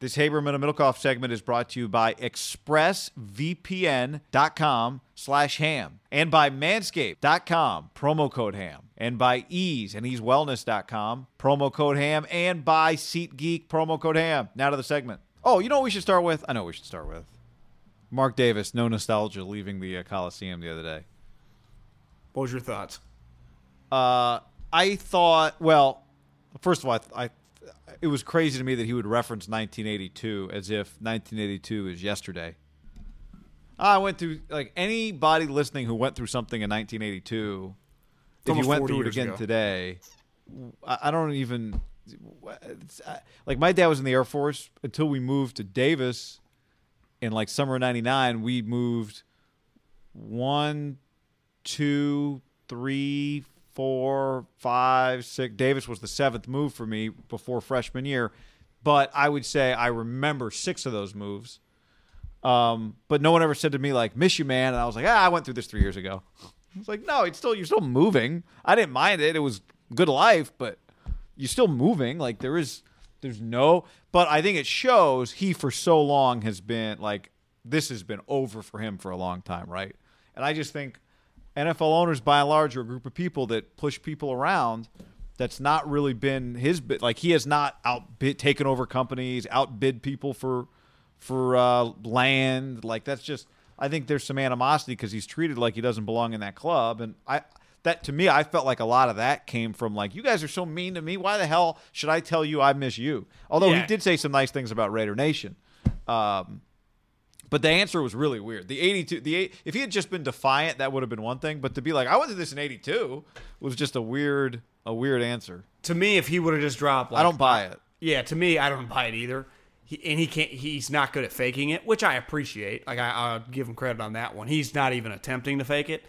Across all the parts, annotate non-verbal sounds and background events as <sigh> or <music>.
This Haberman and Middlekauff segment is brought to you by expressvpn.com slash ham and by manscaped.com, promo code ham, and by Eaze and eazewellness.com, promo code ham, and by SeatGeek, promo code ham. Now to the segment. Oh, you know what we should start with? I know what we should start with. Mark Davis, no nostalgia, leaving the uh, Coliseum the other day. What was your thoughts? Uh, I thought, well, first of all, I, I it was crazy to me that he would reference 1982 as if 1982 is yesterday. I went through like anybody listening who went through something in 1982. If you went through it again ago. today, I, don't even it's, like my dad was in the Air Force until we moved to Davis in like summer '99. We moved one, two, three, four, five, six. Davis was the seventh move for me before freshman year, but I would say I remember six of those moves. Um, but no one ever said to me like "miss you, man," and I was like, "Ah, I went through this three years ago." It's like, no, it's still you're still moving. I didn't mind it; it was good life, but you're still moving. Like there is, there's no. But I think it shows he for so long has been like this has been over for him for a long time, right? And I just think NFL owners, by and large, are a group of people that push people around. That's not really been his bit. Like he has not outbid, taken over companies, outbid people for for uh, land. Like that's just. I think there's some animosity because he's treated like he doesn't belong in that club, and I that to me, I felt like a lot of that came from like you guys are so mean to me. Why the hell should I tell you I miss you? Although Yeah. he did say some nice things about Raider Nation. Um, but the answer was really weird. The 82, the eight, if he had just been defiant, that would have been one thing. But to be like, I went through this in 82 was just a weird, a weird answer. To me, if he would have just dropped, like, I don't buy it. Yeah, to me, I don't buy it either. He, and he can't. He's not good at faking it, which I appreciate. Like I, I'll give him credit on that one. He's not even attempting to fake it.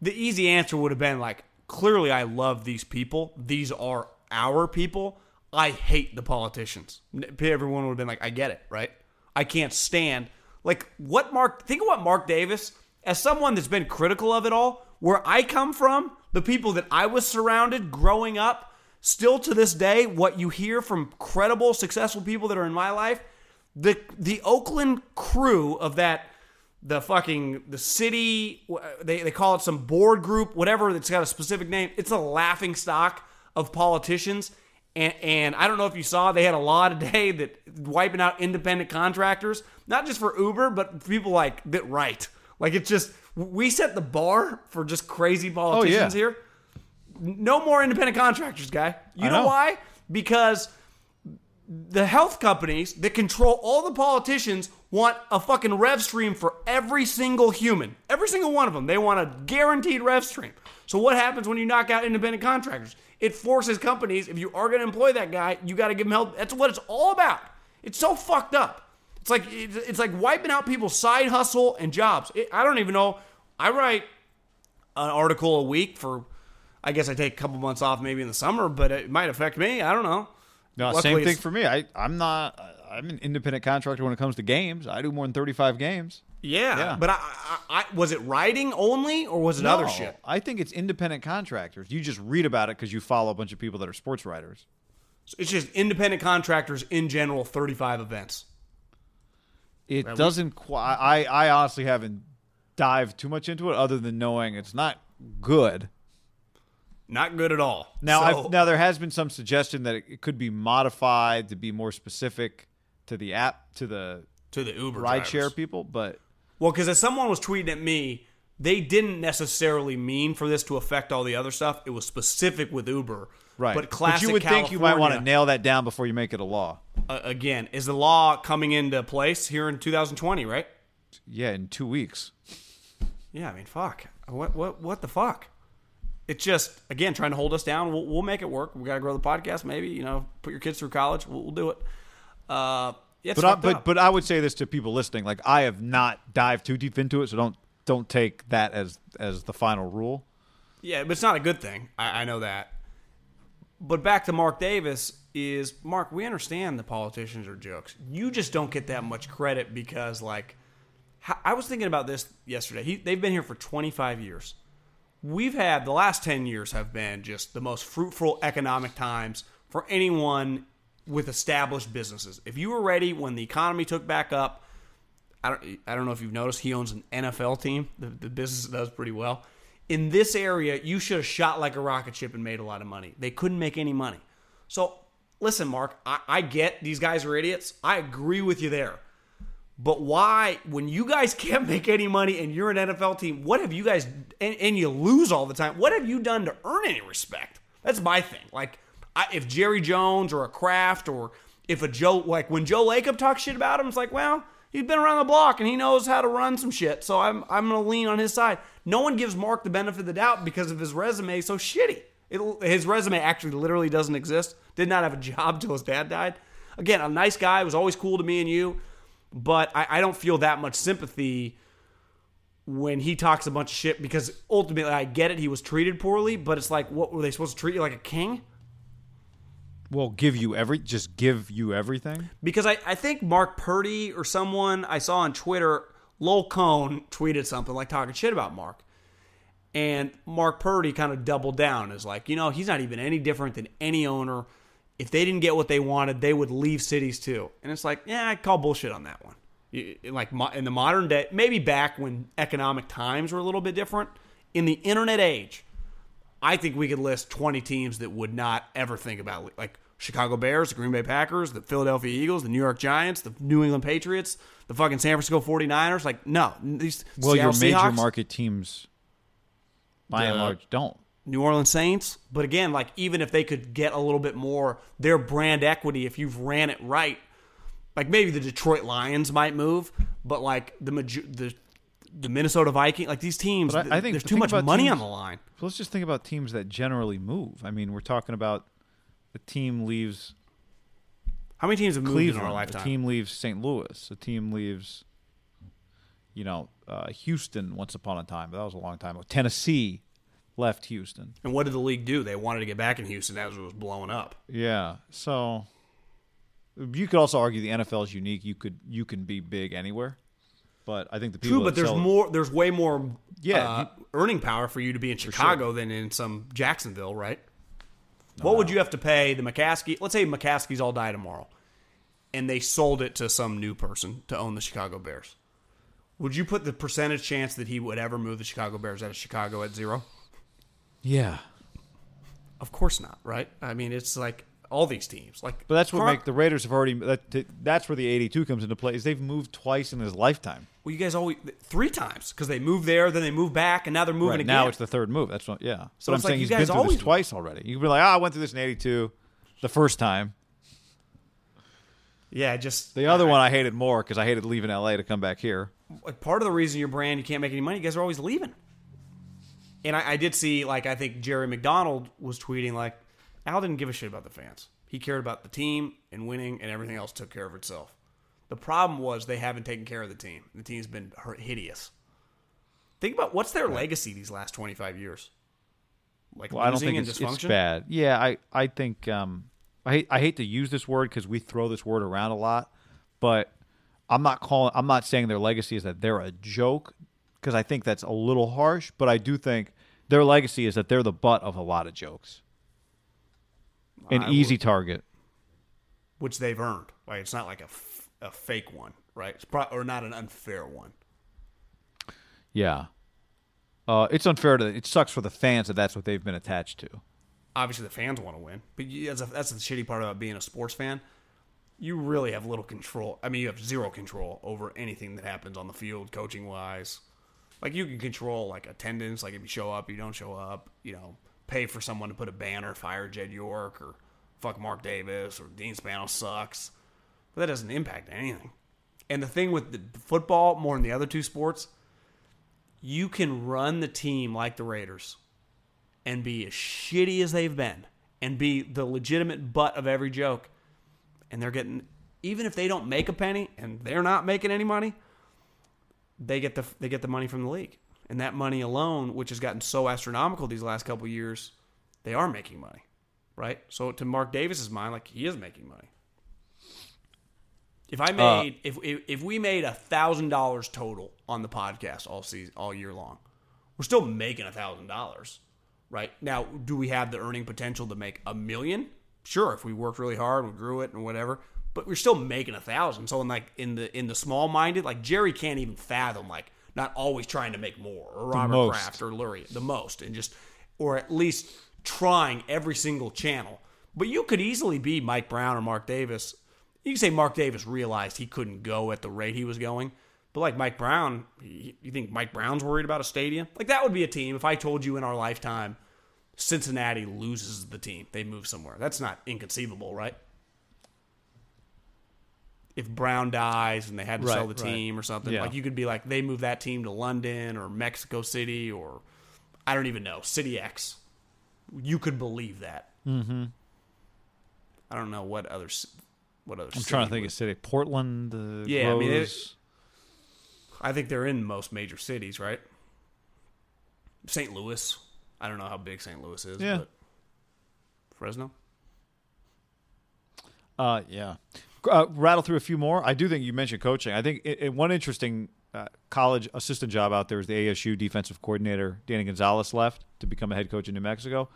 The easy answer would have been like, clearly, I love these people. These are our people. I hate the politicians. Everyone would have been like, I get it, right? I can't stand like what Mark. Think of what Mark Davis, as someone that's been critical of it all, where I come from, the people that I was surrounded growing up still to this day, what you hear from credible, successful people that are in my life, the the Oakland crew of that, the fucking the city, they they call it some board group, whatever. It's got a specific name. It's a laughing stock of politicians. And, and I don't know if you saw, they had a law today that wiping out independent contractors, not just for Uber, but people like that right. Like it's just we set the bar for just crazy oh, politicians here no more independent contractors, guy. You know. know. why? Because the health companies that control all the politicians want a fucking rev stream for every single human. Every single one of them. They want a guaranteed rev stream. So what happens when you knock out independent contractors? It forces companies, if you are going to employ that guy, you got to give him help. That's what it's all about. It's so fucked up. It's like it's like wiping out people's side hustle and jobs. It, I don't even know. I write an article a week for I guess I take a couple months off maybe in the summer, but it might affect me. I don't know. No, luckily same thing for me. I I'm not. I'm an independent contractor when it comes to games. I do more than 35 games. Yeah, Yeah. but I, I, I was it writing only or was it other shit? I think it's independent contractors. You just read about it because you follow a bunch of people that are sports writers. It's just independent contractors in general. Thirty-five events. It we- doesn't quite. I I honestly haven't dived too much into it, other than knowing it's not good. Not good at all. Now, So- I've, now there has been some suggestion that it, it could be modified to be more specific to the app to the to the Uber rideshare people, but Well, because as someone was tweeting at me, they didn't necessarily mean for this to affect all the other stuff. It was specific with Uber. right. But classic you would think you might want to nail that down before you make it a law. uh, again, is the law coming into place here in 2020, right? Yeah, in two weeks. Yeah, I mean, fuck. What what what the fuck? It's just again trying to hold us down. We'll, we'll make it work. We got to grow the podcast. Maybe you know, put your kids through college. We'll, we'll do it. Uh, yeah, But I, but up. but I would say this to people listening: like I have not dived too deep into it, so don't don't take that as as the final rule. Yeah, but it's not a good thing. I, I know that. But back to Mark Davis is Mark. We understand the politicians are jokes. You just don't get that much credit because, like, I was thinking about this yesterday. He, they've been here for 25 years. We've had the last 10 years have been just the most fruitful economic times for anyone with established businesses. If you were ready when the economy took back up, I don't, I don't know if you've noticed, he owns an NFL team. The, the business does pretty well. In this area, you should have shot like a rocket ship and made a lot of money. They couldn't make any money. So, listen, Mark, I, I get these guys are idiots. I agree with you there. But why, when you guys <laughs> can't make any money and you're an NFL team, what have you guys, and, and you lose all the time, what have you done to earn any respect? That's my thing. Like, I, if Jerry Jones or a Kraft or if a Joe, like when Joe Lacob talks shit about him, it's like, well, he's been around the block and he knows how to run some shit. So I'm, I'm going to lean on his side. No one gives Mark the benefit of the doubt because of his resume so shitty. It, his resume actually literally doesn't exist. Did not have a <laughs> job till his dad died. Again, a nice guy, was always cool to me and you, but I, I don't feel that much sympathy when he talks a bunch of shit because ultimately I get it. He was treated poorly, but it's like, what were they supposed to treat you like a king? Well, give you every just give you everything. Because I, I think Mark Purdy or someone I saw on Twitter, Lowell Cohn tweeted something like talking shit about Mark. And Mark Purdy kind of doubled down as like, you know, he's not even any different than any owner. If they didn't get what they wanted, they would leave cities too. And it's like, yeah, I call bullshit on that one. Like in the modern day, maybe back when economic times were a little bit different. In the internet age, I think we could list 20 teams that would not ever think about. Like Chicago Bears, the Green Bay Packers, the Philadelphia Eagles, the New York Giants, the New England Patriots, the fucking San Francisco 49ers. Like, no. These Well, your major Seahawks, market teams, by and large, don't. New Orleans Saints. But again, like, even if they could get a little bit more their brand equity, if you've ran it right, like maybe the Detroit Lions might move, but like the the the Minnesota Viking, like these teams, I- I think there's the too much money teams- on the line. So let's just think about teams that generally move. I mean, we're talking about a team leaves How many teams have moved in Cleveland, our a team leaves St. Louis, a team leaves, you know, uh, Houston once upon a time, but that was a long time ago. Tennessee left Houston. And what did the league do? They wanted to get back in Houston as it was blowing up. Yeah, so you could also argue the NFL is unique. You could you can be big anywhere, but I think the people True, but there's sell- more. There's way more. Yeah, uh, earning power for you to be in Chicago than in some Jacksonville, right? what would you have to pay the McCaskey? Let's say McCaskey's all die tomorrow, and they sold it to some new person to own the Chicago Bears. Would you put the percentage chance that he would ever move the Chicago Bears out of Chicago at zero? Yeah, Of course not, right? I mean, it's like all these teams. Like, but that's what make the Raiders have already. That, that's where the eighty-two comes into play. Is they've moved twice in his lifetime. Well, you guys always three times because they moved there, then they moved back, and now they're moving Right again. now, it's the third move. That's what. Yeah. So but I'm like saying you he's guys been through this move. twice already. You could be like, "Ah, I went through this in '82, the first time. yeah, just The other one I hated more because I hated leaving LA to come back here. like part of the reason your brand you can't make any money, you guys are always leaving. And I, I did see like I think Jerry McDonald was tweeting like Al didn't give a shit about the fans. He cared about the team and winning, and everything else took care of itself. The problem was they haven't taken care of the team. The team's been hideous. Think about what's their legacy these last twenty five years. Like Well, I don't losing think and it's, dysfunction. it's bad. Yeah, I I think um, I hate I hate to use this word because we throw this word around a lot, but I'm not calling. I'm not saying their legacy is that they're a joke because I think that's a little harsh. But I do think their legacy is that they're the butt of a lot of jokes. An I easy would- target. which they've earned. Like it's not like a, f- a fake one, right? It's pro- or not an unfair one. Yeah. Uh, it's unfair to. It sucks for the fans that that's what they've been attached to. Obviously, the fans want to win, but that's, a, that's the shitty part about being a sports fan. You really have little control. I mean, you have zero control over anything that happens on the field, coaching wise. Like you can control like attendance, like if you show up, you don't show up. You know, pay for someone to put a banner, fire Jed York, or fuck Mark Davis, or Dean Spano sucks. But that doesn't impact anything. And the thing with the football, more than the other two sports, you can run the team like the Raiders and be as shitty as they've been and be the legitimate butt of every joke. And they're getting, even if they don't make a penny and they're not making any money, they get the they get the money from the league. And that money alone, which has gotten so astronomical these last couple of years, they are making money, right? So to Mark Davis's mind, like he is making money. If I uh, made if, if if we made a thousand dollars total on the podcast all season all year long, we're still making a thousand dollars, right? Now, do we have the earning potential to make a million? Sure, if we worked really hard, we grew it and whatever. But we're still making a thousand. So in like in the in the small minded, like Jerry can't even fathom like not always trying to make more, or Robert. Kraft or Lurie, the most, and just or at least trying every single channel. But you could easily be Mike Brown or Mark Davis. You can say Mark Davis realized he couldn't go at the rate he was going. But like Mike Brown, you think Mike Brown's worried about a stadium? Like that would be a team. If I told you in our lifetime Cincinnati loses the team, they move somewhere. That's not inconceivable, right? If Brown dies and they had to Right, sell the right. team or something, Yeah. like you could be like they move that team to London or Mexico City or I don't even know City X. You could believe that. Mm-hmm. I don't know what other what other. I'm trying to think of city. Portland. Uh, Yeah, I mean, it- I think they're in most major cities, right? St. Louis. I don't know how big St. Louis is. Yeah. But Fresno. Uh, yeah. Uh, rattle through a few more. I do think you mentioned coaching. I think it, it- one interesting uh, college assistant job out there is the ASU defensive coordinator Danny Gonzales left to become a head coach in New Mexico.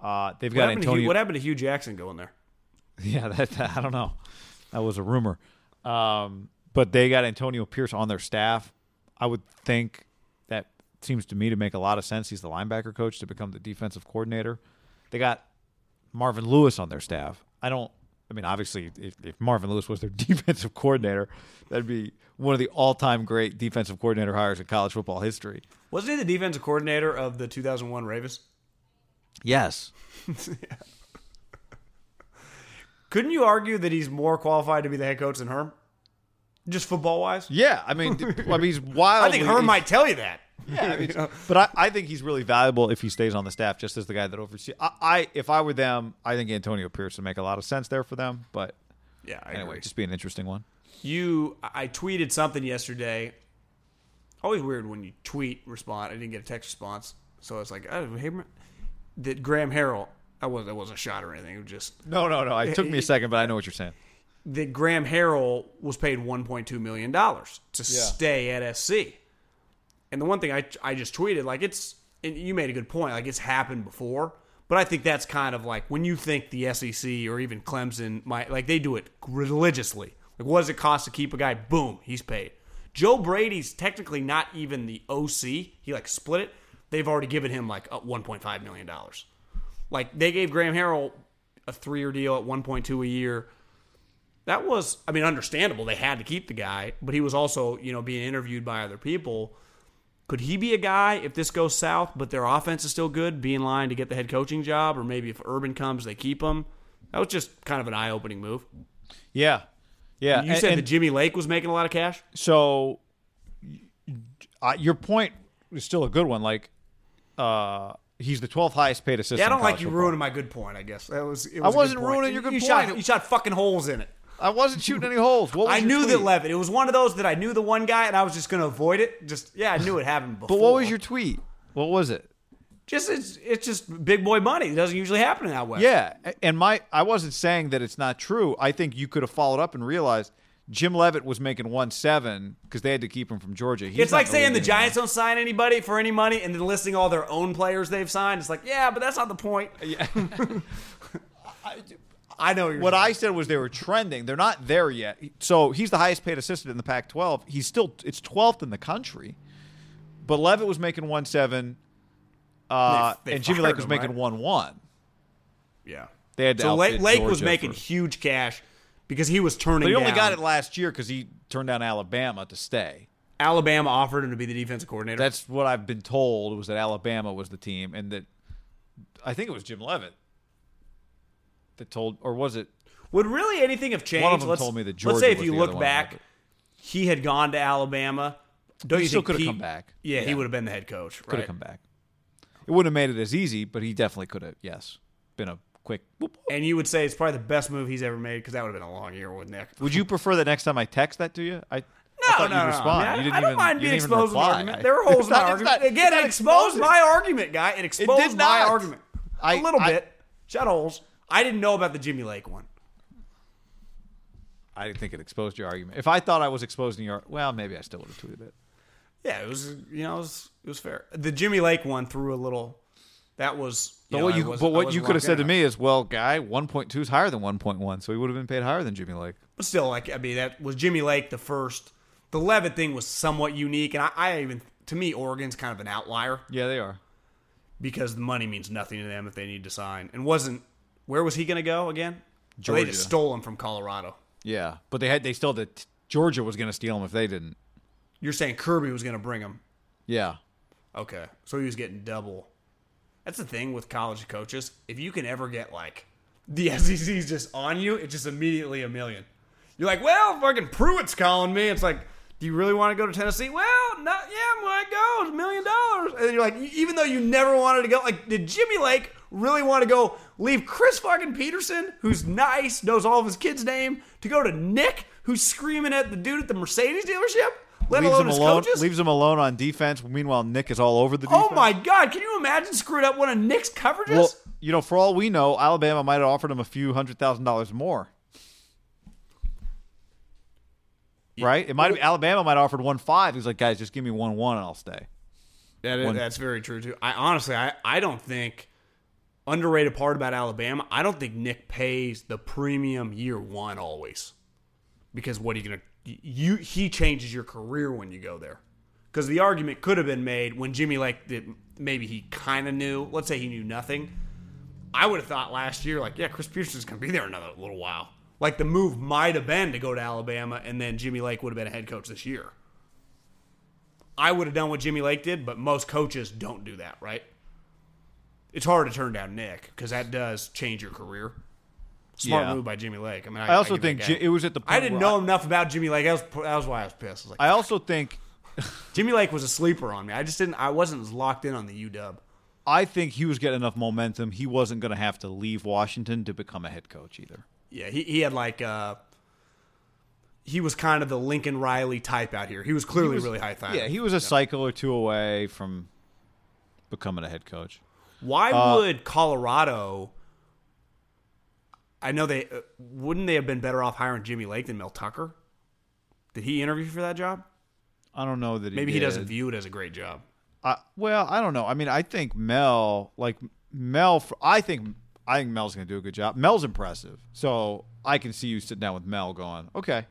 Uh, they've What got to Hue, Antonio. what happened to Hue Jackson going there? <laughs> Yeah, that, that- I don't know. That was a rumor. Um, but they got Antonio Pierce on their staff. I would think that seems to me to make a lot of sense. He's the linebacker coach to become the defensive coordinator. They got Marvin Lewis on their staff. I don't. I mean, obviously, if, if Marvin Lewis was their <laughs> defensive coordinator, that'd be one of the all-time great defensive coordinator hires in college football history. Wasn't he the defensive coordinator of the 2001 Ravens? Yes. <laughs> Couldn't you argue that he's more qualified to be the head coach than Herm? Just football wise? Yeah. I mean, I mean, he's wild. <laughs> I think Herm might tell you that. <laughs> Yeah, I mean, but I, I think he's really valuable if he stays on the staff, just as the guy that oversees. I, I if I were them, I think Antonio Pierce would make a lot of sense there for them. But Yeah, I anyway, agree. just be an interesting one. You, I tweeted something yesterday. Always weird when you tweet respond. I didn't get a text response, so it's like, oh, hey, that Graham Harrell. I was that wasn't a shot or anything. It was just No, no, no. It took me a second, but I know what you're saying. that Graham Harrell was paid 1.2 million dollars to stay at SC. And the one thing I I just tweeted like it's and you made a good point like it's happened before, but I think that's kind of like when you think the SEC or even Clemson might like they do it religiously. Like what does it cost to keep a guy? Boom, he's paid. Joe Brady's technically not even the OC. He like split it. They've already given him like uh, 1.5 million dollars. Like they gave Graham Harrell a three-year deal at 1.2 a year that was i mean understandable they had to keep the guy but he was also you know being interviewed by other people could he be a guy if this goes south but their offense is still good be in line to get the head coaching job or maybe if urban comes they keep him that was just kind of an eye-opening move Yeah, yeah. you and- said and that jimmy lake was making a lot of cash so. Uh, your point is still a good one. Like, uh, he's the 12th highest paid assistant. yeah i don't like you football. ruining my good point i guess that was, I was good wasn't ruining your good you point. shot, you shot fucking holes in it I wasn't shooting any holes. What was I your knew that tweet? Leavitt. It was one of those that I knew the one guy, and I was just going to avoid it. Just yeah, I knew it happened before. But what was your tweet? What was it? Just it's it's just big boy money. It doesn't usually happen in that way. Yeah, and my I wasn't saying that it's not true. I think you could have followed up and realized Jim Leavitt was making one seven because they had to keep him from Georgia. He's it's like saying the league anymore. Giants don't sign anybody for any money and then listing all their own players they've signed. It's like, yeah, but that's not the point. <laughs> <laughs> I know what What. I said was they were trending. They're not there yet. So he's the highest paid assistant in the Pac-12. He's still it's 12th in the country. But Leavitt was making one seven, uh, They- they and Jimmy Lake was him, making right? one one. yeah. They had to so Lake, Lake was making for- huge cash because he was turning. But he only down- got it last year because he turned down Alabama to stay. Alabama offered him to be the defensive coordinator. That's what I've been told was that Alabama was the team, and that I think it was Jim Leavitt that told, or was it? Would really anything have changed? One of them let's, told me that let's say if you look one, back, he had gone to Alabama. Don't He you still could have come back. Yeah, he would have been the head coach. Could have come back. It wouldn't have made it as easy, but he definitely could have. Yes, been a quick. whoop, whoop. And you would say it's probably the best move he's ever made because that would have been a long year with Nick. Would you prefer that next time I text that to you? I No, I thought no, no, respond. no. I, mean, you didn't I don't even, mind being exposed my argument. There were <laughs> holes in my not- argument. not- Again, it exposed exposing. my argument, guy. It exposed did my argument. I- a little I- bit. Shut holes. I didn't know about the Jimmy Lake one. I didn't think it exposed your argument. If I thought I was exposing your, well, maybe I still would have tweeted it. Yeah, it was. You know, it was, it was fair. The Jimmy Lake one threw a little. That was. But know, what you, but what you could have said to me is, well, guy, one point two is higher than one point one, so he would have been paid higher than Jimmy Lake. But still, like I mean, that was Jimmy Lake the first. The Leavitt thing was somewhat unique, and I, I even to me, Oregon's kind of an outlier Yeah, they are. because the money means nothing to them if they need to sign. And wasn't where was he going to go again? Or they just Georgia. stole him from Colorado. Yeah, but they had they still did. Georgia was going to steal him if they didn't. You're saying Kirby was going to bring him? Yeah, Okay, so he was getting double. That's the thing with college coaches. If you can ever get like the <laughs> SEC's just on you, it's just immediately a million. You're like, well, fucking Pruitt's calling me. It's like, do you really want to go to Tennessee? Well, not yeah, I go. It's a million dollars. And you're like, even though you never wanted to go, like, did Jimmy Lake really want to go leave Chris fucking Petersen, who's nice, knows all of his kids' name, to go to Nick, who's screaming at the dude at the Mercedes dealership? Let leaves alone him his alone. coaches? Leaves him alone on defense. Meanwhile, Nick is all over the oh defense. Oh my God! Can you imagine screwing up one of Nick's coverages? Well, you know, for all we know, Alabama might have offered him a few hundred thousand dollars more. Right? It might have Alabama might have offered one five. He's like, guys, just give me one one and I'll stay. That is, One- that's very true too. I honestly, I, I don't think underrated part about Alabama. I don't think Nick pays the premium year one always, because what are you gonna you he changes your career when you go there. Because the argument could have been made when Jimmy Lake maybe he kind of knew. Let's say he knew nothing. I would have thought last year, like, yeah, Chris Petersen's gonna be there another little while. Like the move might have been to go to Alabama, and then Jimmy Lake would have been a head coach this year. I would have done what Jimmy Lake did, but most coaches don't do that, right? It's hard to turn down Nick because that does change your career. Smart Yeah. move by Jimmy Lake. I mean, I, I also that think Ji- it was at the I didn't know enough about Jimmy Lake. That was, that was why I was pissed. I was like, I also think <laughs> Jimmy Lake was a sleeper on me. I just didn't. I wasn't as locked in on the UW. I think he was getting enough momentum. He wasn't going to have to leave Washington to become a head coach either. Yeah, he, he had like uh he was kind of the Lincoln Riley type out here. He was clearly really high thigh. Yeah, he was a cycle or two away from becoming a head coach. Why Uh, would Colorado? I know they uh, wouldn't they have been better off hiring Jimmy Lake than Mel Tucker? Did he interview for that job? I don't know that he Maybe he did. doesn't view it as a great job. Uh, well, I don't know. I mean, I think Mel, like Mel, I think I think Mel's going to do a good job. Mel's impressive, so I can see you sitting down with Mel, going, okay,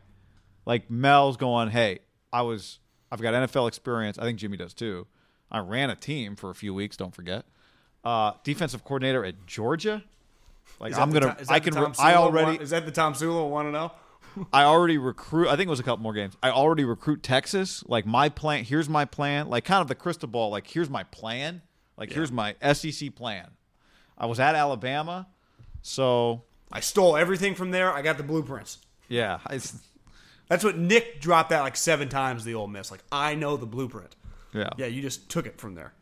like Mel's going, hey, I was, I've got NFL experience. I think Jimmy does too. I ran a team for a few weeks. Don't forget, uh, defensive coordinator at Georgia. Like I'm gonna, I can, re- I already, want- is that the Tom Sula want to know? <laughs> I already recruit. I think it was a couple more games. I already recruit Texas. Like my plan. Here's my plan. Like kind of the crystal ball. Like here's my plan. Like here's my SEC plan. I was at Alabama, so I stole everything from there. I got the blueprints. yeah. That's what Nick dropped that like seven times. The Ole Miss. Like I know the blueprint. yeah. Yeah, you just took it from there.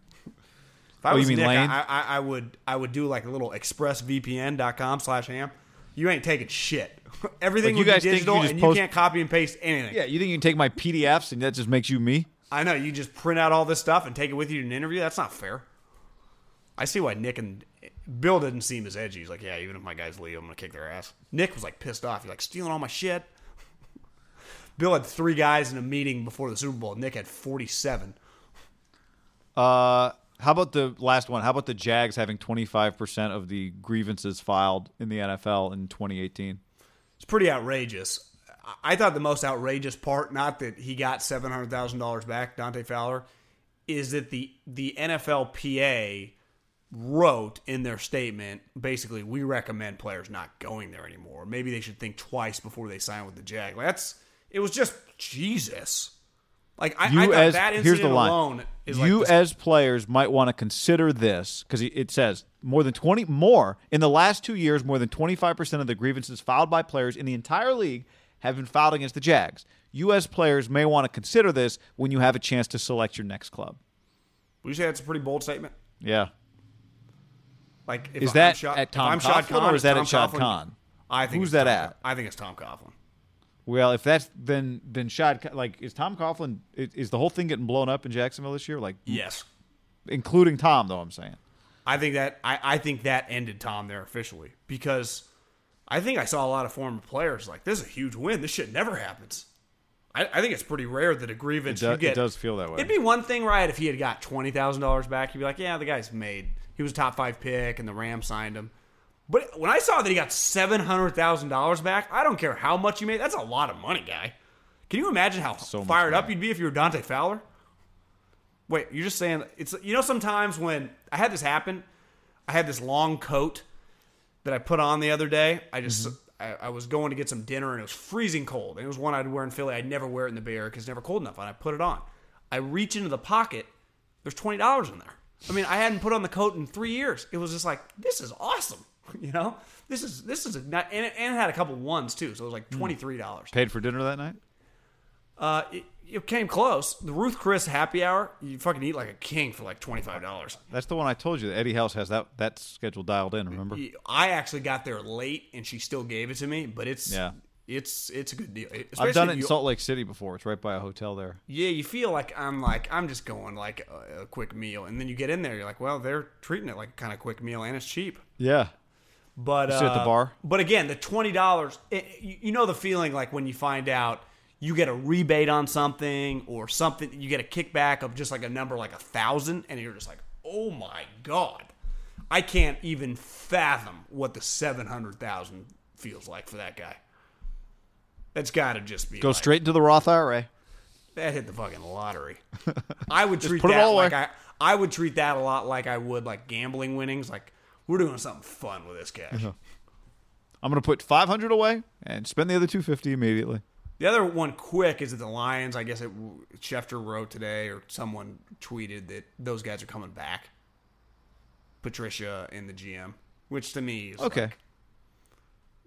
If I Oh, you was mean Nick, Lane? I, I, I would I would do like a little expressvpn.com slash ham. You ain't taking shit. <laughs> Everything Like, you guys be think you digital, just and post- you can't copy and paste anything. Yeah. You think you can take my PDFs and that just makes you me? I know. You just print out all this stuff and take it with you to an interview. That's not fair. I see why Nick and Bill didn't seem as edgy. He's like, yeah, even if my guys leave, I'm gonna kick their ass. Nick was like pissed off. He's like stealing all my shit. <laughs> Bill had three guys in a meeting before the Super Bowl. Nick had 47. Uh, how about the last one? How about the Jags having 25% of the grievances filed in the NFL in 2018? It's pretty outrageous. I thought the most outrageous part, not that he got seven hundred thousand dollars back, Dante Fowler, is that the the NFLPA wrote in their statement basically we recommend players not going there anymore. Maybe they should think twice before they sign with the Jag. That's it was just Jesus. Like I, You I thought as that here's incident the line. alone is like you this- as players might want to consider this because it says more than 20 more in the last two years more than 25% of the grievances filed by players in the entire league have been filed against the jags you as players may want to consider this when you have a chance to select your next club would you say that's a pretty bold statement? yeah Like if Is I'm that Shad- at Tom Coughlin, Khan, or is that Tom at Shad. Khan? I think Who's that Tom at? I think it's Tom Coughlin. Well if that's then then shad like is tom coughlin is, is the whole thing getting blown up in jacksonville this year like Yes. including tom though i'm saying I think that I, I think that ended Tom there officially because I think I saw a lot of former players like this is a huge win. This shit never happens. I, I think it's pretty rare that a grievance It do- get. it does feel that way. It'd be one thing, right, if he had got twenty thousand dollars back, you'd be like, yeah, the guy's made. He was a top five pick, and the Rams signed him. But when I saw that he got seven hundred thousand dollars back, I don't care how much you made. That's a lot of money, guy. Can you imagine how So fired up you'd be if you were Dante Fowler? Wait, you're just saying it's you know sometimes when I had this happen, I had this long coat that I put on the other day. I just mm-hmm. I, I was going to get some dinner and it was freezing cold. And it was one I'd wear in Philly. I'd never wear it in the Bay Area because it's never cold enough. And I put it on. I reach into the pocket. There's twenty dollars in there. I mean, I hadn't put on the coat in three years. It was just like this is awesome. <laughs> You know, this is this is a not, and it, and it had a couple ones too. So it was like twenty three dollars. paid for dinner that night Uh, it, it came close. The Ruth Chris happy hour. You fucking eat like a king for like twenty five dollars. that's the one i told you that eddie house has that that schedule dialed in remember I actually got there late, and she still gave it to me. But it's Yeah. it's it's a good deal. I've Especially done it in you- Salt Lake City before. It's right by a hotel there. Yeah, you feel like I'm like I'm just going like a, a quick meal, and then you get in there, you're like, well, they're treating it like kind of quick meal, and it's cheap. Yeah. But sit at the uh, bar? But again, the twenty dollars, you know the feeling like when you find out you get a rebate on something or something, you get a kickback of just like a number like a thousand, and you're just like, oh my god, I can't even fathom what the seven hundred thousand feels like for that guy. That's got to just be Go like, straight into the Roth IRA. that hit the fucking lottery. <laughs> I would treat that like. I, I would treat that a lot like I would like gambling winnings. Like we're doing something fun with this cash. Uh-huh. I'm going to put 500 away and spend the other 250 immediately. The other one, quick, is that the Lions. I guess it, Schefter wrote today, or someone tweeted that those guys are coming back. Patricia and the GM, which to me is Okay. like,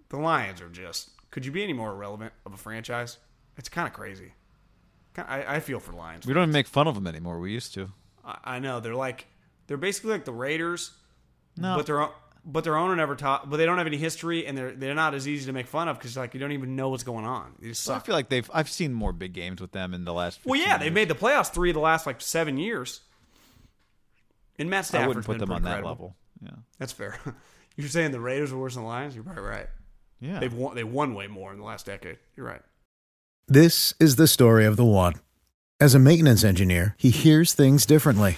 the Lions are just. Could you be any more irrelevant of a franchise? It's kind of crazy. I, I feel for Lions. We don't even make fun of them anymore. We used to. I, I know they're like they're basically like the Raiders, No. but their but their owner never taught. But they don't have any history, and they're they're not as easy to make fun of because like you don't even know what's going on. They just I feel like they've. I've seen more big games with them in the last. well, 15 yeah, they've made the playoffs three of the last like seven years. And Matt I wouldn't put them on pretty that credible. level. Yeah. That's fair. <laughs> You're saying the Raiders are worse than the Lions? You're probably right. Yeah. They've won. They won way more in the last decade. You're right. This is the story of the one. As a maintenance engineer, he hears things differently.